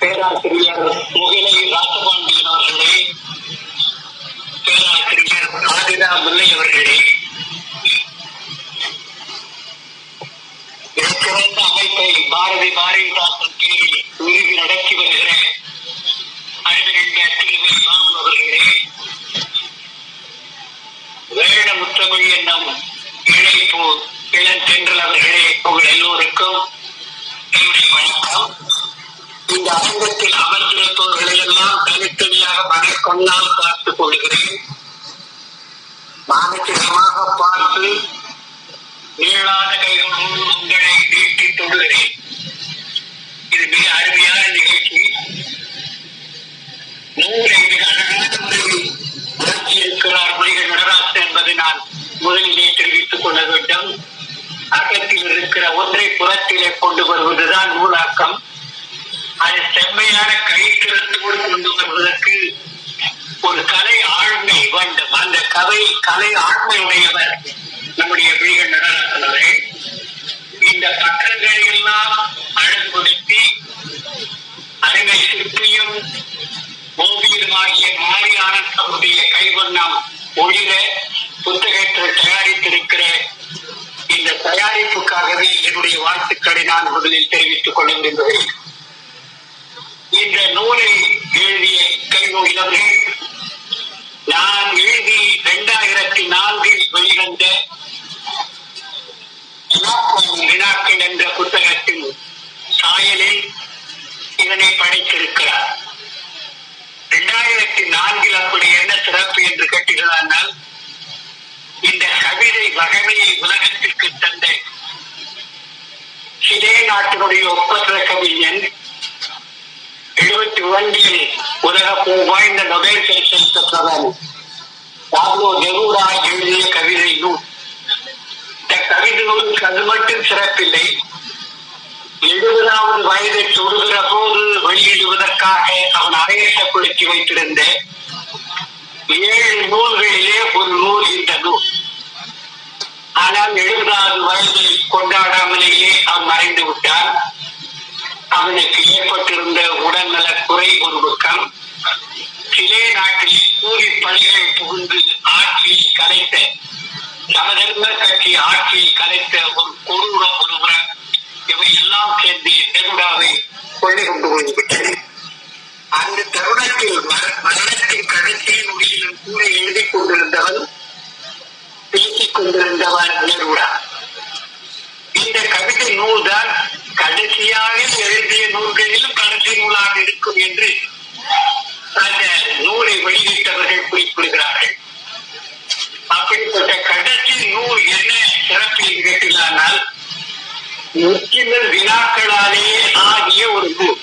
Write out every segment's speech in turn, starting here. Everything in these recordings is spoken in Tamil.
பேராசிரியர் முகிலை ராசபாண்டியன் அவர்களே பேராசிரியர் ஆதிரா முல்லை அவர்களே. சிறந்த அமைப்பை பாரதி பாரதிதாசன் கீழ் நிறுவி நடத்தி வருகிற அறிவிருந்த திருவர் சாமு அவர்களே. வேட முத்தமிழ் என்னும் இணைப்பு இளந்தென்றல் அவர்களே உங்கள் எல்லோருக்கும் என்னுடைய வணக்கம். இந்த அரங்கத்தில் அமர்ந்திருப்பவர்களை எல்லாம் தனித்தனியாக மனக்கொண்டால் பார்த்துக் கொள்கிறேன். மானசீகமாக பார்த்து நீளாத கைகளும் உங்களை நீட்டி தொடுகிறேன். இது மிக அருமையான நிகழ்ச்சி. நூலை மிக அழகான முறையில் விளக்கியிருக்கிறார் மொழிகள் நடராசன் என்பதை நான் முதலிலே தெரிவித்துக் கொள்ள வேண்டும். அகத்தில் இருக்கிற ஒன்றை புறத்திலே கொண்டு வருவதுதான் நூலாக்கம். அது செம்மையான கைத்திறத்தோடு கொண்டு வருவதற்கு ஒரு கலை ஆழ்மை வேண்டும். அந்த கதை கலை ஆழ்மை உடையவர் நம்முடைய வீகன் நடராசன் இந்த பக்கங்களை எல்லாம் அழகுபடுத்தி அரங்கை சுற்றியும் ஓவியமாகிய மாரி ஆனந்தமுடைய கைவண்ணம் ஒளிர புத்தகத்தில் தயாரித்திருக்கிற இந்த தயாரிப்புக்காகவே என்னுடைய வாழ்த்துக்களை நான் முதலில் தெரிவித்துக் கொள்ள விரும்புகிறேன் இந்த நூலை எழுதிய கைநூலவர்கள் நான் எழுதி இரண்டாயிரத்தி நான்கில் வெளிவந்த வினாக்கள் என்ற புத்தகத்தின் சாயலில் இதனை படைத்திருக்கிறார். இரண்டாயிரத்தி நான்கில் அப்படி என்ன சிறப்பு என்று கேட்டீர்களானால் இந்த கவிதை வகமையை உலகத்திற்கு தந்த சிலே நாட்டினுடைய ஒப்பற்ற கவிஞன் எழுபத்தி ஒன்றில் உலக வாய்ந்த நொபேல் பரிசை பெற்றவர் பாப்லோ நெரூரா எழுதிய கவிதை நூல் இந்த கவிதை நூலுக்கு அது மட்டும் சிறப்பில்லை எழுபதாவது வயதை தொடுகிற போது வெளியிடுவதற்காக அவன் ஆயத்தப்படுத்தி வைத்திருந்த ஏழு நூல்களிலே ஒரு நூல் இந்த நூல் ஆனால் எழுபதாவது வயதை கொண்டாடாமலேயே அவன் மறைந்து விட்டான் அவனுக்கு ஏற்பட்டிருந்த உடல்நல குறை ஒரு பக்கம் சிலே நாட்டில் கூலி பணிகள் புகுந்து ஆட்சியை கலைத்த சமதர்ம கட்சி ஆட்சியை கலைத்த ஒரு கொடூரம் ஒருவரம் இவை எல்லாம் சேர்ந்து நெருடாவை கொள்ளை கொண்டு போய்விட்டது. அந்த தருணத்தில் மரணத்தின் கடைசி நொடியிலும் கூட எழுதிக் கொண்டிருந்தவன் பேசிக் கொண்டிருந்தவன் நெருடா இந்த கவிதை நூல்தான் கடைசியாக எழுதிய நூல்களிலும் கடைசி நூலாக இருக்கும் என்று அந்த நூலை வெளியிட்டவர்கள் குறிப்பிடுகிறார்கள். அப்படிப்பட்ட கடைசி நூல் என்ன சிறப்பு என்று கேட்டீர்களானால் முற்றிலும் வினாக்களாலேயே ஆகிய ஒரு நூல்.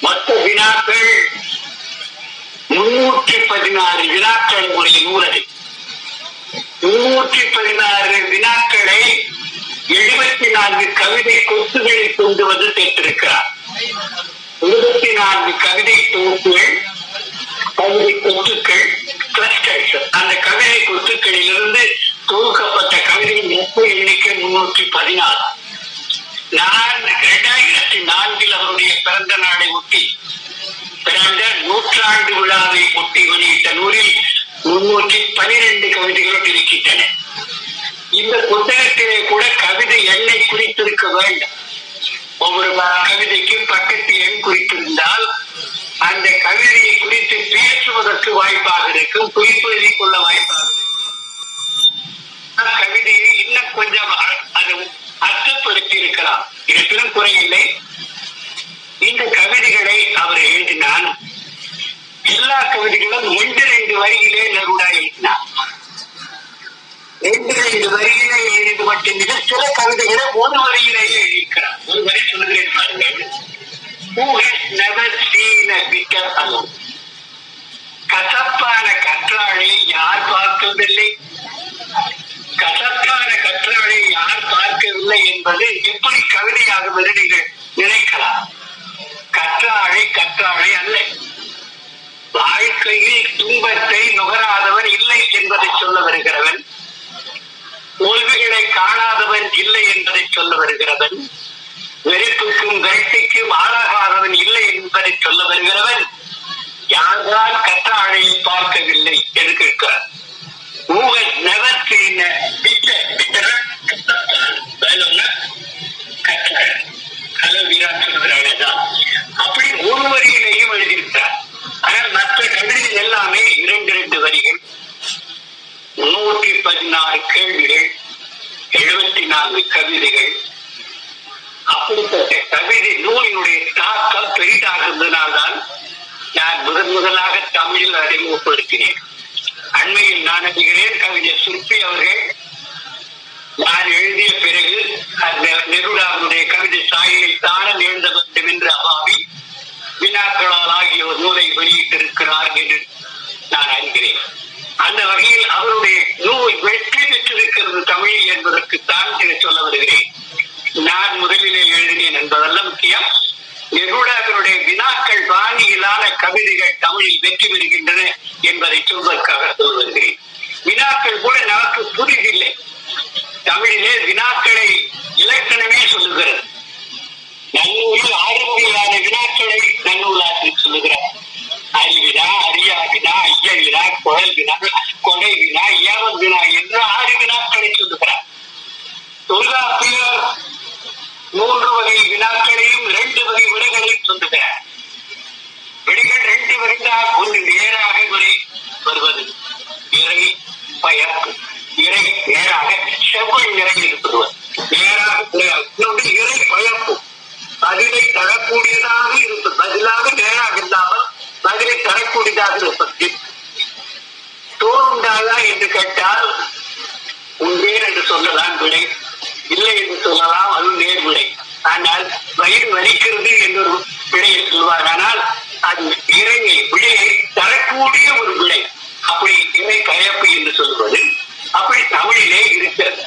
மற்ற வினாக்கள் முன்னூற்றி பதினாறு வினாக்கள் உடைய நூல் அது. முன்னூற்றி பதினாறு வினாக்களை எழுபத்தி நான்கு கவிதை கொத்துகளை கொண்டு வந்து சேர்த்திருக்கிறார் இருபத்தி நான்கு கவிதை தொகுப்புகள் கவிதை கொத்துக்கள் கிளஸ்டர்ஸ் அந்த கவிதை கொத்துக்களிலிருந்து தொகுக்கப்பட்ட கவிதை மொத்த எண்ணிக்கை முன்னூற்றி பதினாறு. நான் இரண்டாயிரத்தி நான்கில் அவருடைய பிறந்த நாளை ஒட்டி பிறந்த நூற்றாண்டு விழாவை ஒட்டி வெளியிட்ட நூலில் முன்னூற்றி பனிரெண்டு கவிதைகள் இருக்கின்றன. இந்த புத்தகத்திலே கூட கவிதை எண்ணை குறித்திருக்க வேண்டும். ஒவ்வொரு கவிதைக்கும் பக்கத்து எண் குறித்திருந்தால் அந்த கவிதையை குறித்து பேசுவதற்கு வாய்ப்பாக இருக்கும் குறிப்பு எழுதிக் கொள்ள வாய்ப்பாக இருக்கும். கவிதையை இன்னும் கொஞ்சம் அது அர்த்தப்படுத்தி இருக்கலாம். இருப்பினும் குறையில்லை. இந்த கவிதைகளை அவர் எழுதினான். எல்லா கவிதைகளும் ஒன்று ரெண்டு வரியிலே நருடா எழுதினார் ரெண்டு இது வரியிலே எழுதி மிக சில கவிதைகளை ஒரு வரியிலேயே எழுதியிருக்கிறார். ஒரு வரி சொல்லுகிறேன் பாருங்கள். Who has never seen a bitter alone? கசப்பான கற்றாழை யார் பார்க்கவில்லை? கசப்பான கற்றாழை யார் பார்க்கவில்லை என்பது எப்படி கவிதையாகும் என்று நீங்கள் நினைக்கலாம்? கற்றாழை கற்றாழை அல்ல. வாழ்க்கையில் துன்பத்தை நுகராதவன் இல்லை என்பதை சொல்ல வருகிறவன் தோல்விகளை காணாதவன் இல்லை என்பதை சொல்ல வருகிறவன் வெறுப்புக்கும் கட்சிக்கும் ஆளாகாதவன் இல்லை என்பதை சொல்ல வருகிறவன் யார்தான் கற்றாழையை பார்க்கவில்லை என்று கேட்கிறார். ஊகல் has never அப்படி ஒரு வரியிலேயும் எழுதியிருக்கிறார். ஆனால் மற்ற கவிதைகள் எல்லாமே இரண்டு இரண்டு வரிகள். நூற்றி பதினாறு கேள்வி. நான்கு கவிதைகள். அப்படிப்பட்ட கவிதை நூலினுடைய தாக்கம் பெரிதாக இருந்ததினால்தான் நான் முதன் முதலாக தமிழில் அறிமுகப்படுத்தினேன். அண்மையில் நான் அறிகிறேன் கவிஞர் சுர்பி அவர்கள். நான் எழுதிய பிறகு அந்த நெருடாவுடைய கவிதை சாயிலை தானல் எழுத வேண்டும் என்று அவாவி வினாக்களால் ஆகிய ஒரு நூலை வெளியிட்டிருக்கிறார் என்று நான் அறிகிறேன். அந்த வகையில் அவருடைய நூல் வெற்றி பெற்றிருக்கிறது தமிழ் என்பதற்குத்தான் இதை சொல்ல வருகிறேன். நான் முதலிலே எழுதினேன் என்பதல்ல முக்கியம். நெருடாவினுடைய வினாக்கள் பாணியிலான கவிதைகள் தமிழில் வெற்றி பெறுகின்றன என்பதை சொல்வதற்காக சொல்லுகிறேன் வினாக்கள் கூட நமக்கு புரிதில்லை. தமிழிலே வினாக்களை இலக்கணமே சொல்லுகிறது. நன்னூலில் ஆறு வகையான வினாக்களை நன்னூலாசிரியர் சொல்லுகிறார். அறிவினா அறியா வினா ஐய வினா குழல் வினா கொடை வினா ஏவல் வினா என்று ஆறு வினாக்களை சொல்லுகிறார். தொல்காப்பியர் மூன்று வகை வினாக்களையும் இரண்டு வகை விடைகளையும் சொல்லுகிறார். விடைகள் ரெண்டு வரைதான் ஒன்று நேரா தரக்கூடியதாக இருப்பது உண்டாதா என்று கேட்டால் உண்டேன் என்று சொல்லலாம் விடை. இல்லை என்று சொல்லலாம் அது நேர் விடை. ஆனால் வயிறு வலிக்கிறது என்று ஒரு விடையை சொல்வார். ஆனால் அது இறையை விடையை தரக்கூடிய ஒரு விடை. அப்படி இறை கயப்பு என்று சொல்வது அப்படி தமிழிலே இருக்கிறது.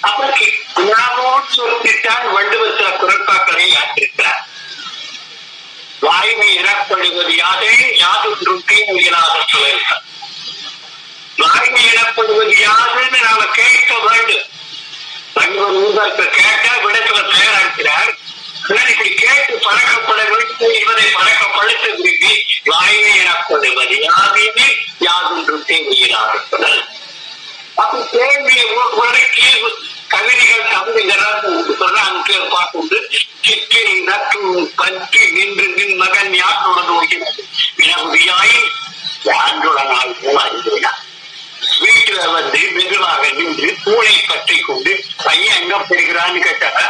அப்படி நாமோடு சொல்லித்தான் வள்ளுவர் சில குரட்பாக்களை ஆற்றிருக்கிறார். வாய்மை எனப்படுவது யாதே யாதொன்றும் தீமையிலாத சொல்லியிருக்கார் வாய்மை எனப்படுவது யாதுன்னு நாம கேட்க வேண்டும். வள்ளுவர் உங்களுக்கு கேட்டா விடத்துல தயாராக்கிறார் இப்படி கேட்டு பழக்கப்பட வேண்டும். இவரை பழக்கப்படுத்த விரும்பி வாய்மை எனப்படுவது யாதையுமே யாதொன்றும் தேவையில்லாத சொல்லல் அப்ப கேள்வியை உடனே கேள்வி கவிதைகள் தமிழ்கிறார் சொல்றாங்க பார்க்குண்டு சிற்றை நட்டு பற்றி நின்று நின் மகன் யாருடன் ஓய்கிறது வினகுதியாய் யாருடன் ஆய்வு அறிந்தினார் வீட்டுல வந்து மெதுவாக நின்று பூனை பற்றி கொண்டு பையன் எங்க போயிருக்கிறான்னு கேட்டாங்க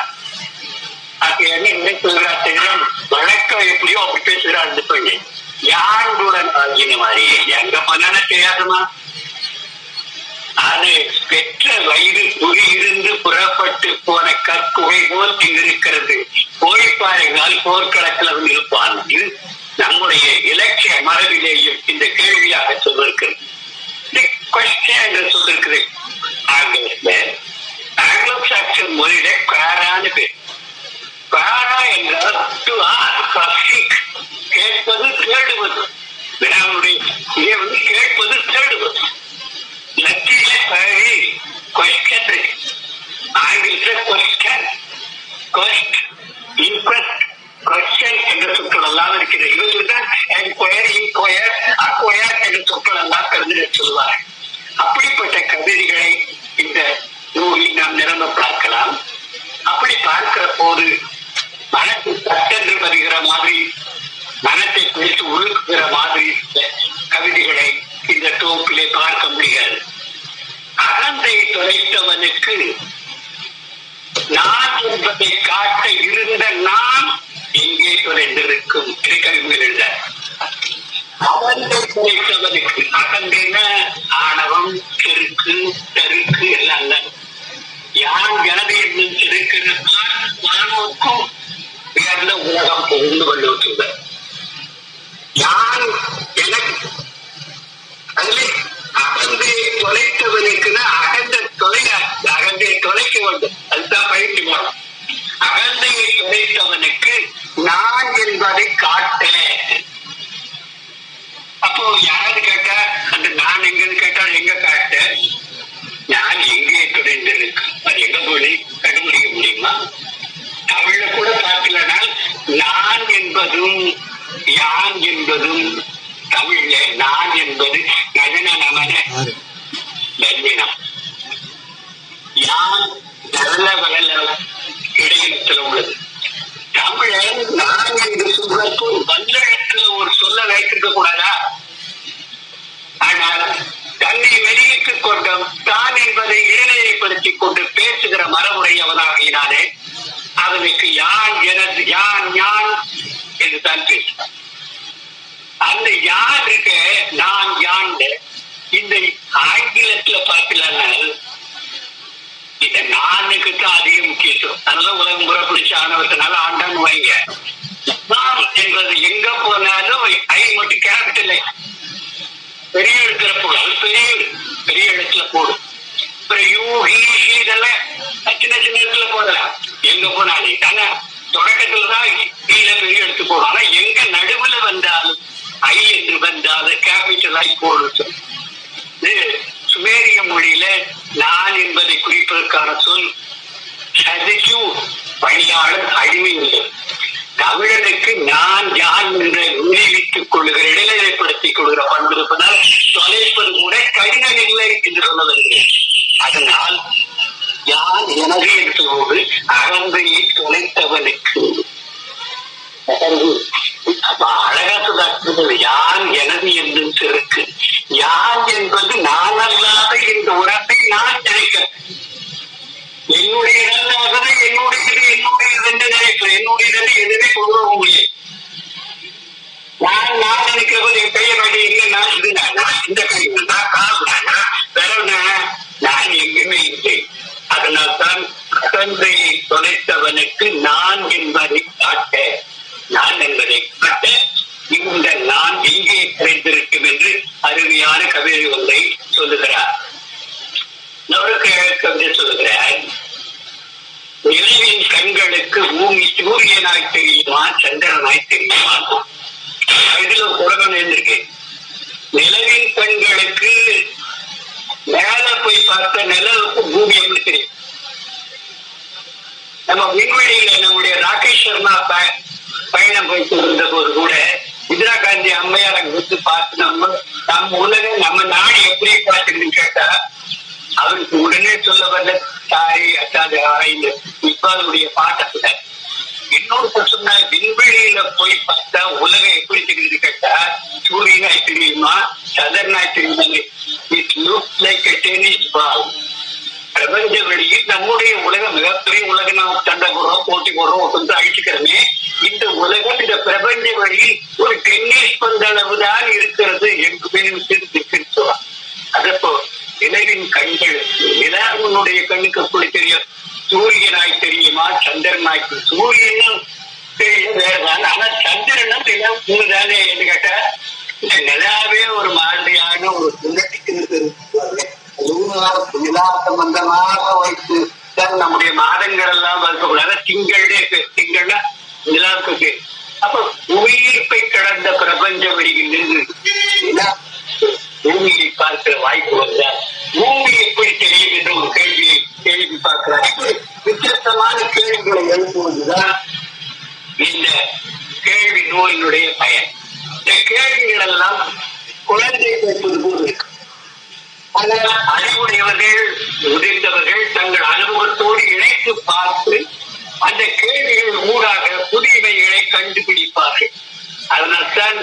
அது என்ன என்ன சொல்றா தெரியும்? வழக்கம் எப்படியோ அப்படி பேசுறா அந்த பையன் யாருடன் ஆகின மாதிரி எங்க பண்ணானே தெரியாதுமா? அது பெற்ற வயிறு துரி புறப்பட்டு போன கற்குகை போல் இருக்கிறது. போய்ப்பாருங்கள் போர்க்களத்தில் வந்து இருப்பான். இது நம்முடைய இலக்கிய மரபிலேயும் இந்த கேள்வியாக சொல்லிருக்கிறது. என்று சொல்லிருக்குது ஆங்கிலத்துல ஆங்கிலோ சாக்சன் மொழியில குவாரான்னு பேர். குவாரா என்றால் டு கேட்பது தேடுவது. நம்முடைய இதை வந்து கேட்பது தேடுவது. லத்தியில பழகி I will say question, கொஸ்ட் inquest, question. என்ற சொற்கள் எல்லாம் இருக்கிறது இவர்கள் என்கொயர் இன்கொயர் அக்வயர் என்ற சொற்கள் எல்லாம் கருது சொல்லுவார். அப்படிப்பட்ட கவிதைகளை இந்த நூலில் நாம் நிரம்ப பார்க்கலாம். அப்படி பார்க்கிற போது மனசு சட்டென்று வருகிற மாதிரி மனத்தை பிடித்து உழுக்குகிற மாதிரி கவிதைகளை இந்த தொகுப்பிலே பார்க்க முடியாது அகந்தை தொலைத்தவனுக்கு நான் என்பதை காட்ட இருந்த நான் எங்கே தொலைந்திருக்கும் திருக்கவிகள் எழுத. அகந்தை தொலைத்தவனுக்கு அகந்தைன ஆணவம் செருக்கு தெருக்கு எல்லாம் இல்ல. யார் எனது என்னும் செருக்கிருந்தான் மாணவர்க்கும் உயர்ந்த உலகம் புகுந்து கொள்ளுவர் யான் எனக்கு அதிலே தொலை தொலைக்க வேண்டும் அதுதான் பயிற்சி மூலம் தொலைத்தவனுக்கு நான் என்பதை காட்ட அப்போ கேட்டா அந்த நான் எங்கன்னு கேட்டா எங்க காட்ட நான் எங்கே துடைந்திருக்கு அது எங்க போய் கண்டுபிடிக்க முடியுமா? தமிழ்ல கூட பார்க்கலனால் நான் என்பதும் யான் என்பதும் தமிழ்ல நான் என்பது நகன நமன ஆறு யான் நல்ல வளல இடையிலத்தில் உள்ளது. தமிழன் நான் என்று சொல்றப்போ வல்லடத்துல ஒரு சொல்ல வைத்திருக்க கூடாதா? ஆனால் தன்னை வெளியிட்டுக் கொண்ட தான் என்பதை இடைநிலைப்படுத்திக் கொண்டு பேசுகிற மரபுடையவனாகினாலே அவனுக்கு யான் எனது யான் யான் என்று தான் பேசுவான். அந்த யான் இருக்க நான் யான் இந்த ஆங்கிலத்துல பார்க்கலனால் இந்த நானுக்கு தான் அதிக முக்கியத்துவம். அதனால உலகம் முறை பிடிச்ச ஆணவத்தினால ஆண்டான்னு வைங்க. நான் என்பது எங்க போனாலும் ஐ மட்டும் கேபிட்டல் பெரிய எழுத்துல போடும் பெரிய பெரிய இடத்துல போடும் அப்புறம் யூ ஹீ இதெல்லாம் சின்ன சின்ன இடத்துல போடலாம். எங்க போனாலும் ஆனா தொடக்கத்துல தான் ஹீல e, பெரிய எழுத்து போடும் ஆனா எங்க நடுவுல வந்தாலும் ஐ என்று வந்தாலும் கேபிட்டல் ஐ போடும் சுமேரிய மொழியில நான் என்பதை குறிப்பதற்கான சொல் சதிக்கு பணியாளர் அடிமை தமிழனுக்கு நான் யான் என்று விளைவித்துக் கொள்ளுகிற இடைநிலைப்படுத்திக் கொள்கிற பண்பு இருப்பதால் தொலைப்பது கூட கடினம் இல்லை என்று சொன்னது அதனால் யான் எனது என்பதோடு அகந்தையை தொலைத்தவனுக்கு. அப்ப அழகா சொல்றாரு யான் எனது என்று இருக்கு யான் என்பது நான் அல்லாத இந்த உணர்வை நான் நினைக்க என்னுடைய அல்லாதது என்னுடையது என்னுடையது என்று நினைக்கிறேன் என்னுடையது எதுவுமே கொண்டு வர முடியும் நான் நான் நினைக்கிறது என் பெயர் வழி ராகேஷ் பயணம் போயிட்டு இருந்த போது கூட இந்திரா காந்தி அம்மையாரை வந்து பார்த்து நம்ம நம்ம உலக நம்ம நாடு எப்படி பார்த்துக்கிட்டு கேட்டா அவருக்கு உடனே சொல்ல வந்த தாய் அச்சாது ஆராய்ந்து இப்பாளுடைய பாட்டத்துல இன்னொரு சொன்னா விண்வெளியில போய் பார்த்தா உலகம் எப்படி தெரியுது கேட்டா சூரியனாய் தெரியுமா சதர்னாய் தெரியுமா? It look like tennis ball பிரபஞ்ச வெளியில் நம்முடைய உலகம் மிகப்பெரிய உலகம் நாம் சண்டை போடுறோம் போட்டி போடுறோம் ஒருத்தர் அழிச்சுக்கிறோமே இந்த உலகம் இந்த பிரபஞ்ச வழியில் ஒரு டென்னிஸ் பந்தளவு தான் இருக்கிறது என்று சொல்லலாம் அதப்போ நிலவின் கண்கள் நிலாவினுடைய கண்ணுக்கு அப்படி தெரியும்? சூரியனாய் தெரியுமா? சந்திரனாய் சூரியனும் தெரியும் வேறுதான் ஆனா சந்திரனும் நிலம் மூணுதானே என்று கேட்டா நிலாவே ஒரு மாதிரியான ஒரு சுண்ணத்துக்கு இருக்கிறது நிலா சம்பந்தமாக வைத்து தான் நம்முடைய மாதங்கள் எல்லாம் வகுக்கப்படாத திங்கள்டே திங்கள்னா நிலாவுக்கு அப்ப உயிர்ப்பை கடந்த பிரபஞ்ச வருகின்றது பூமியை பார்க்கிற வாய்ப்பு வந்தால் பூமி எப்படி தெரியும் என்ற ஒரு கேள்வியை கேள்வி பார்க்கிறார். வித்தியாசமான கேள்விகளை எழுப்புவதுதான் இந்த கேள்வி நோயினுடைய பயன். இந்த கேள்விகள் எல்லாம் குழந்தை பேசுவது போல் இருக்கு. அறிவுடையவர்கள் முதிர்ந்தவர்கள் தங்கள் அனுபவத்தோடு இணைத்து பார்த்து அந்த கேள்விகள் ஊடாக புதியவைகளை கண்டுபிடிப்பார்கள். அதனால்தான்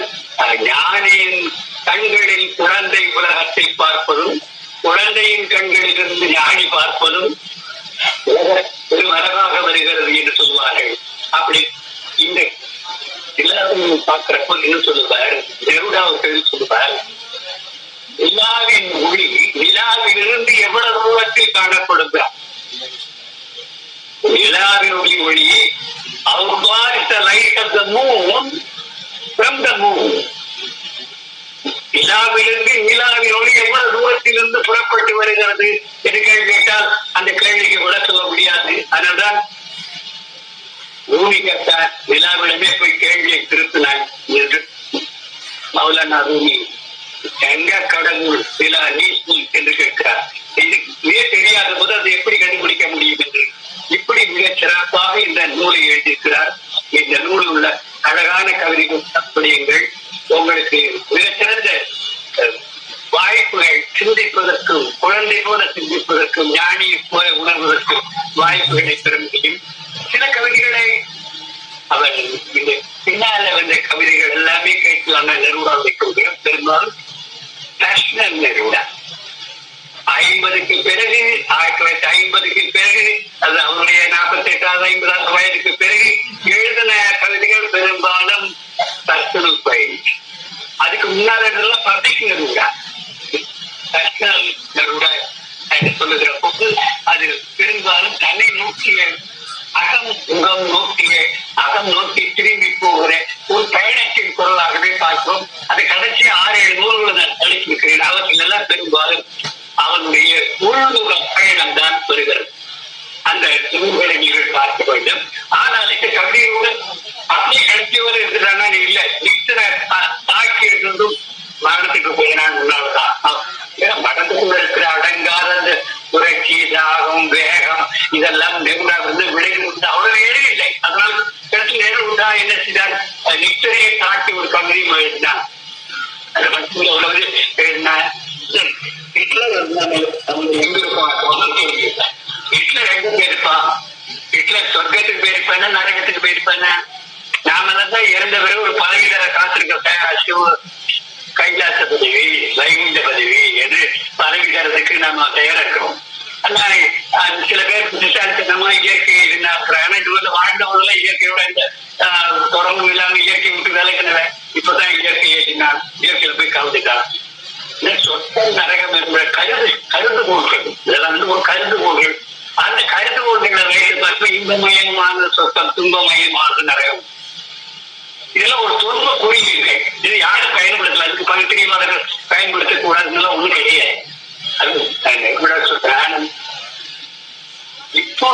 ஞானியின் கண்களில் குழந்தை உலகத்தை பார்ப்பதும் குழந்தையின் கண்களிலிருந்து ஞானி பார்ப்பதும் உலக ஒரு வரவாக வருகிறது என்று சொல்வார்கள். அப்படி இந்த எல்லாரும் பார்க்கிறப்ப என்ன சொல்லுவார்? நெருடா சொல்லுவார்? நிலாவின் ஒளி நிலாவிலிருந்து எவ்வளவு தூரத்தில் காணப்படுகிறார் நிலாவின் ஒளி அவர் பார்த்த light of the moon from the moon நிலாவிலிருந்து நிலாவின் ஒளி எவ்வளவு தூரத்திலிருந்து புறப்பட்டு வருகிறது என்று கேள்வி கேட்டால் அந்த கேள்விக்கு விட சொல்ல முடியாது. அதனால்தான் ரூமி கேட்டார் நிலாவிடமே போய் கேள்வியை திருப்பினான் என்று. மௌலானா ரூமி எங்க கடவுள் சில நீ என்று கேட்கிறார். இதுவே தெரியாத போது அதை எப்படி கண்டுபிடிக்க முடியும் என்று. இப்படி மிகச் சிறப்பாக இந்த நூலை எழுதியிருக்கிறார். இந்த நூலில் உள்ள அழகான கவிதைகள் படியுங்கள் உங்களுக்கு மிகச்சிறந்த வாய்ப்புகள் சிந்திப்பதற்கும் குழந்தை போல சிந்திப்பதற்கும் ஞானியை போல உணர்வதற்கும் வாய்ப்புகளை பெற முடியும். சில கவிதைகளை அவன் இந்த பின்னால வந்த கவிதைகள் எல்லாமே கேட்கலாம். வைக்க முடியும். பெரும்பாலும் நேஷனல் நிறுவனம் ஐம்பதுக்கு பிறகு ஆயிரத்தி தொள்ளாயிரத்தி ஐம்பதுக்கு பிறகு அது அவருடைய நாற்பத்தி எட்டாவது ஐம்பதாவது வயதுக்கு பிறகு எழுதின கவிதைகள் பெரும்பாலும் தற்கொலை பயிற்சி அதுக்கு முன்னால் இருந்தெல்லாம் பப்ளிக் நெருடா நேஷனல் நெருடா என்று சொல்லுகிற போது அது பெரும்பாலும் தன்னை நோக்கிய அகம் முகம் நோக்கிய அகம் நோக்கி திரும்பி போகிற ஒரு பயணத்தின் குரலாகவே பார்க்கிறோம். அது கடைசி ஆறு ஏழு நூல்கள் அவற்றில் அவனுடைய உள்முக பயணம் தான் பெறுகிறது அந்த நூல்களை நீங்கள் பார்க்க வேண்டும். ஆனால் இந்த கவிதையோடு அப்படியே கடைசியோடு இருக்கிறானா? நீ இல்ல. நித்திர தாக்கி இருந்தும் மரணத்துக்கு போயினான் முன்னால்தான் ஏன்னா மரணத்துக்குள்ள இருக்கிற அடங்காத அந்த புரட்சி தாகம் வேகம் இதெல்லாம் நெருடா வந்து விளைவு உண்டு அவ்வளவு எளிதில்லை அதனால் கடைசி உண்டா என்ன செய்தார்? நித்திரையை தாக்கி ஒரு கவிதையும் எழுதினான். போயிருப்பானா நாம தான் இறந்த பிறகு ஒரு பதவி காத்திருக்க சிவ கைலாச பதவி வைகுண்ட பதவி என்று பதவி தரதுக்கு நாம தயாரா ஆனா சில பேர் புத்திசாலித்தனமா இயற்கை இருந்தாங்க ஆனா இது வந்து வாழ்ந்தவங்கள இயற்கையோட இந்த தொடர்பு இல்லாம இயற்கை விட்டு விலகினவன் இப்பதான் இயற்கை ஏற்றினான் இயற்கையில போய் கலந்துட்டான் இந்த நரகம் என்ற கருது கருது கருதுகோள்கள் இதெல்லாம் வந்து ஒரு கருது கருதுகோள்கள் அந்த கருத்து ஓட்டுகளை வைத்து பார்த்து இன்பமயமான சொத்தம் துன்பமயமான நரகம் இதெல்லாம் ஒரு துன்ப குறியீடு. இது யாரும் பயன்படுத்தல. அதுக்கு பகுத்தறிவாளர்கள் பயன்படுத்த கூடாதுன்னு ஒண்ணும் கிடையாது. அது சொல்றேன். இப்போ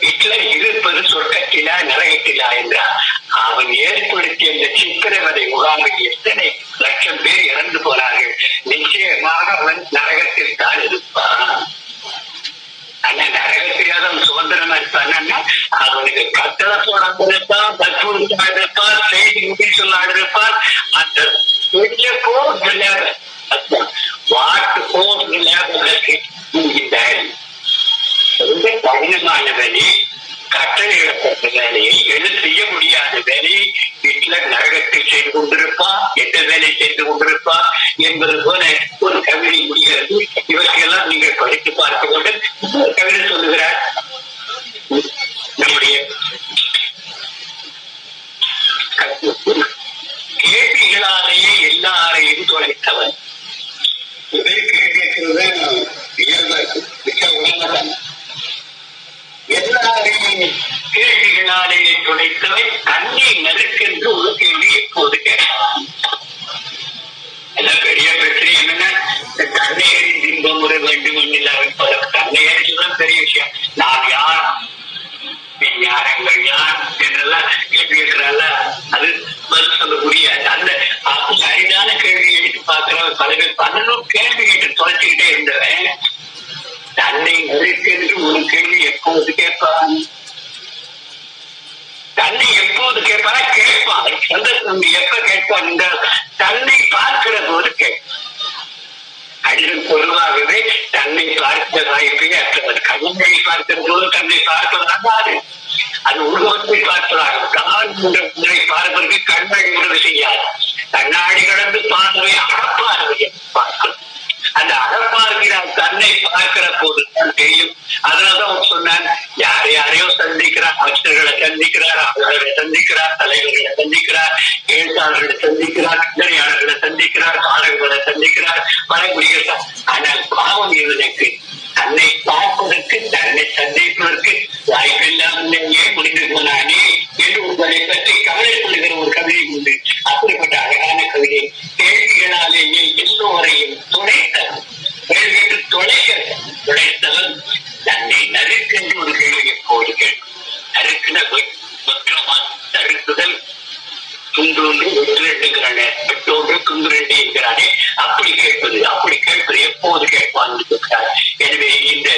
ஹிட்லர் இருப்பது சொர்க்கத்திலா நரகத்திலா என்றார் அவன் ஏற்படுத்திய இந்த சித்திரவதை முகாமில் எத்தனை லட்சம் பேர் இறந்து போனார்கள். நிச்சயமாக அவன் நரகத்தில் தான் இருப்பான். ஆனா நரகத்திலாத அவன் சுதந்திரமா இருப்பான்னா அவனுக்கு கட்டளை போடாம பத்மூர்த்தி தற்போது இருப்பான் செய்தி முடி சொல்லாடு இருப்பான் அந்த பெரிய போர் விளையாட. வாட் போர் விளையாடுவதற்கு இந்த ரொம்ப கடினமான வேலை கட்டளையிடப்பட்ட வேலையை எது செய்ய முடியாத வேலையை வீட்டில் நரகத்தில் செய்து கொண்டிருப்பா எந்த வேலை செய்து கொண்டிருப்பா என்பது போல ஒரு கவிதை முடிகிறது. இவற்றையெல்லாம் நீங்கள் படித்து பார்க்க வேண்டும் எல்லாரையும் கேள்விகளாலேயே துடைத்தவை தண்ணி நெருக்கென்று ஒரு கேள்வி எப்போது கேட்கலாம் பெரிய பிரச்சனை என்னன்னா இந்த இன்பம் முறை வேண்டும் என்று தன்னையறிச்சுதான் பெரிய விஷயம். நான் யார்? யாரங்கள் யார்? என்றெல்லாம் கேள்வி கேட்கிறால அது பதில் சொல்ல முடியாது அந்த அரிதான கேள்வி எடுத்து பார்க்கிறவங்க பல பேர் பல எப்ப தன்னை பார்க்கிற போது அடிகள் பொதுவாகவே தன்னை பார்க்கிற வாய்ப்பே அற்றவர் கண்ணை பார்க்கிற போது தன்னை பார்ப்பதாக அது உருவத்தை பார்ப்பதாகும் கால் முறை பார்ப்பதற்கு கண்ணை உதவி செய்யாது. கண்ணாடி கடந்து பார்வை அகப்பார்வையை பார்க்கும். தன்னை பார்க்கிற போதுதான் தெரியும். அதனாலதான் சொன்னான் யார் யாரையோ சந்திக்கிறார் அமைச்சர்களை சந்திக்கிறார் அவர்களை சந்திக்கிறார் தலைவர்களை சந்திக்கிறார் எழுத்தாளர்களை சந்திக்கிறார் சிந்தனையாளர்களை சந்திக்கிறார் பாடல்களை சந்திக்கிறார் பழங்குடிகள் ஆனால் பாவம் இவனுக்கு தன்னை பார்ப்பதற்கு தன்னை சந்திப்பதற்கு வாய்ப்பில்லாமலேயே முடிந்து போனானே? என்று உங்களை பற்றி கவலைப்படுகிற ஒரு கவிதை உண்டு. அப்படிப்பட்ட அழகான கவிதை. கேள்விகளாலேயே எல்லோரையும் கேள்வி கேள்வி துளைத்தவன் தன்னை நறுக்கென்று ஒரு கேள்வி எப்போது கேட்கும்? நறுக்கின வெற்றமா நறுக்குதல். துண்டொன்று வெற்றிரண்டுங்கிறானே வெட்டோன்று துண்டுரெண்டு என்கிறானே அப்படி கேட்பது அப்படி கேட்பது எப்போது கேட்பான் இருக்கிறார் எனவே இந்த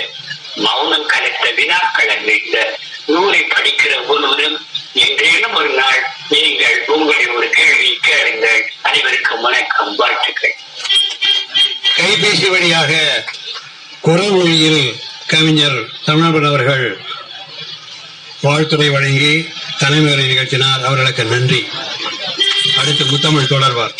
மௌனம் கலைத்த வினாக்கள் அல்ல இந்த நூலை படிக்கிற ஒருவரும் என்றேனும் ஒரு நாள் நீங்கள் உங்களை ஒரு கேள்வி கேளுங்கள். அனைவருக்கும் வணக்கம் வாழ்த்துக்கள். கைபேசி வழியாக குரல் மொழியில் கவிஞர் தமிழன்பன் அவர்கள் வாழ்த்துறை வழங்கி தலைமையுரை நிகழ்த்தினார். அவர்களுக்கு நன்றி. அடுத்து முத்தமிழ் தொடர்வார்.